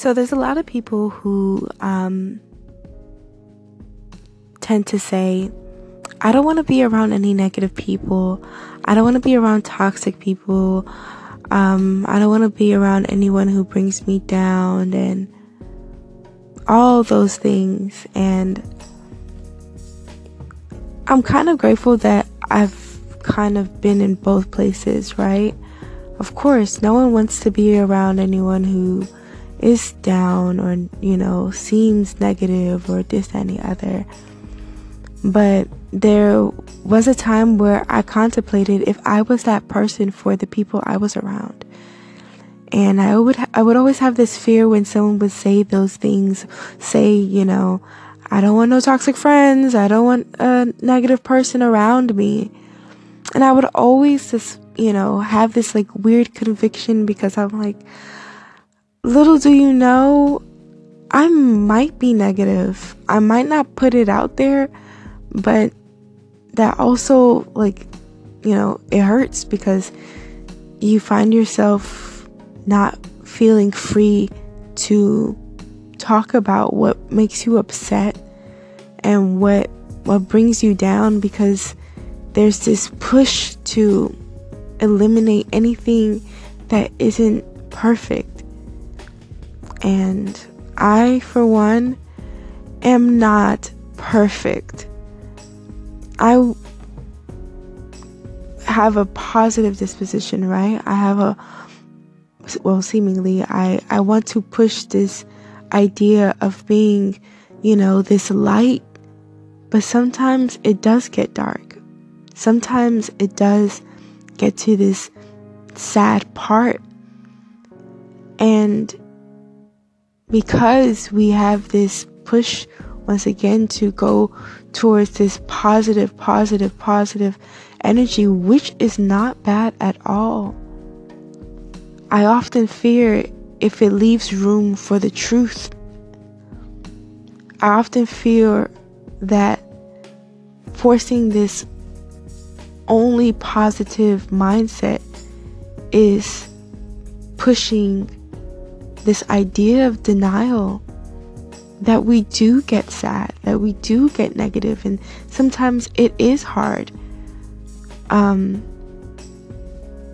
So there's a lot of people who um, tend to say, I don't want to be around any negative people. I don't want to be around toxic people. Um, I don't want to be around anyone who brings me down and all those things. And I'm kind of grateful that I've kind of been in both places, right? Of course, no one wants to be around anyone who is down or, you know, seems negative or this, any other. But there was a time where I contemplated if I was that person for the people I was around. And I would I would always have this fear when someone would say those things, say, you know, I don't want no toxic friends, I don't want a negative person around me. And I would always just, you know, have this like weird conviction because I'm like little do you know I might be negative. I might not put it out there, but that also like you know it hurts because you find yourself not feeling free to talk about what makes you upset and what what brings you down because there's this push to eliminate anything that isn't perfect and i for one am not perfect I have a positive disposition, right? I have a well, seemingly I I want to push this idea of being, you know, this light, but sometimes it does get dark. Sometimes it does get to this sad part. And because we have this push once again to go towards this positive, positive, positive energy, which is not bad at all. I often fear if it leaves room for the truth. I often fear that forcing this only positive mindset is pushing this idea of denial that we do get sad, that we do get negative, and sometimes it is hard. Um,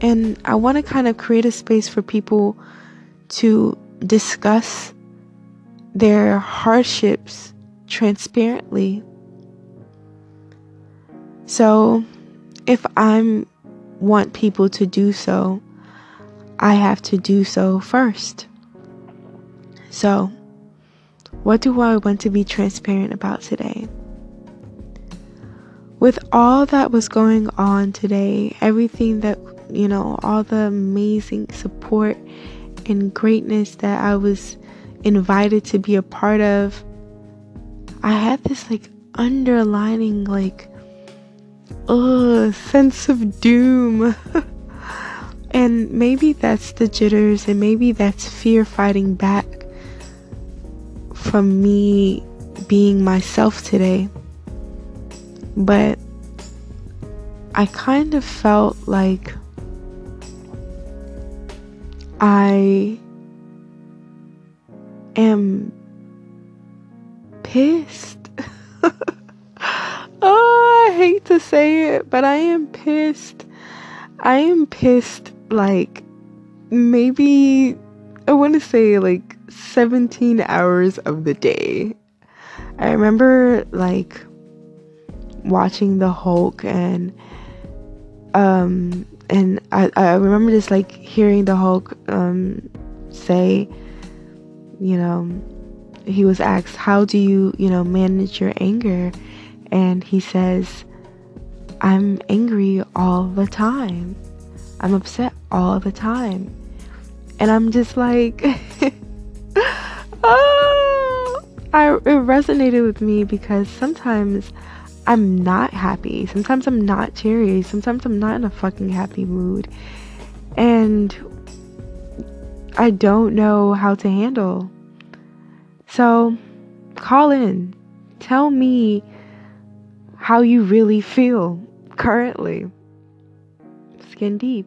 and I want to kind of create a space for people to discuss their hardships transparently. So, if I want people to do so, I have to do so first. So, what do I want to be transparent about today? With all that was going on today, everything that, you know, all the amazing support and greatness that I was invited to be a part of, I had this like underlining, like, ugh, sense of doom. and maybe that's the jitters, and maybe that's fear fighting back from me being myself today. But I kind of felt like I am pissed. oh, I hate to say it, but I am pissed. I am pissed like maybe I want to say like 17 hours of the day. I remember like watching the Hulk and um and I, I remember just like hearing the Hulk um say you know he was asked how do you you know manage your anger? And he says I'm angry all the time. I'm upset all the time and I'm just like oh, I, it resonated with me because sometimes I'm not happy. Sometimes I'm not cheery. Sometimes I'm not in a fucking happy mood. And I don't know how to handle. So call in. Tell me how you really feel currently. Skin deep.